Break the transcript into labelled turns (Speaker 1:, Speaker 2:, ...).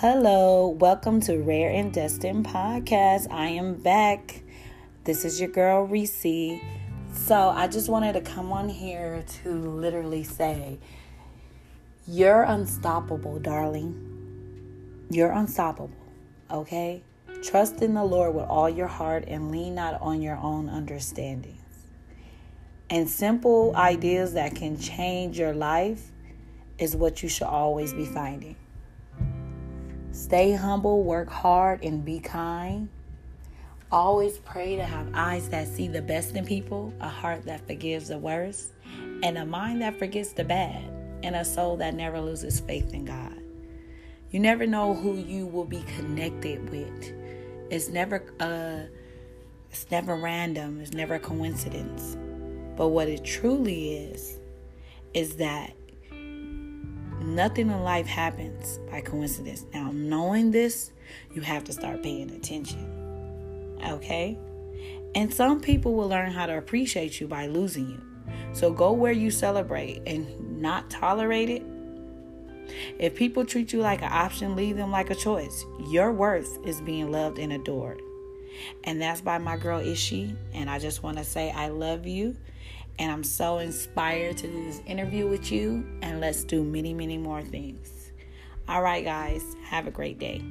Speaker 1: Hello, welcome to Rare and Destined Podcast. I am back. This is your girl Reese. So, I just wanted to come on here to literally say, You're unstoppable, darling. You're unstoppable, okay? Trust in the Lord with all your heart and lean not on your own understandings. And simple ideas that can change your life is what you should always be finding. Stay humble, work hard, and be kind. Always pray to have eyes that see the best in people, a heart that forgives the worst, and a mind that forgets the bad, and a soul that never loses faith in God. You never know who you will be connected with. It's never uh it's never random, it's never a coincidence. But what it truly is is that Nothing in life happens by coincidence. Now, knowing this, you have to start paying attention. Okay? And some people will learn how to appreciate you by losing you. So go where you celebrate and not tolerate it. If people treat you like an option, leave them like a choice. Your worth is being loved and adored. And that's by my girl Ishi. And I just want to say I love you. And I'm so inspired to do this interview with you. And let's do many, many more things. All right, guys, have a great day.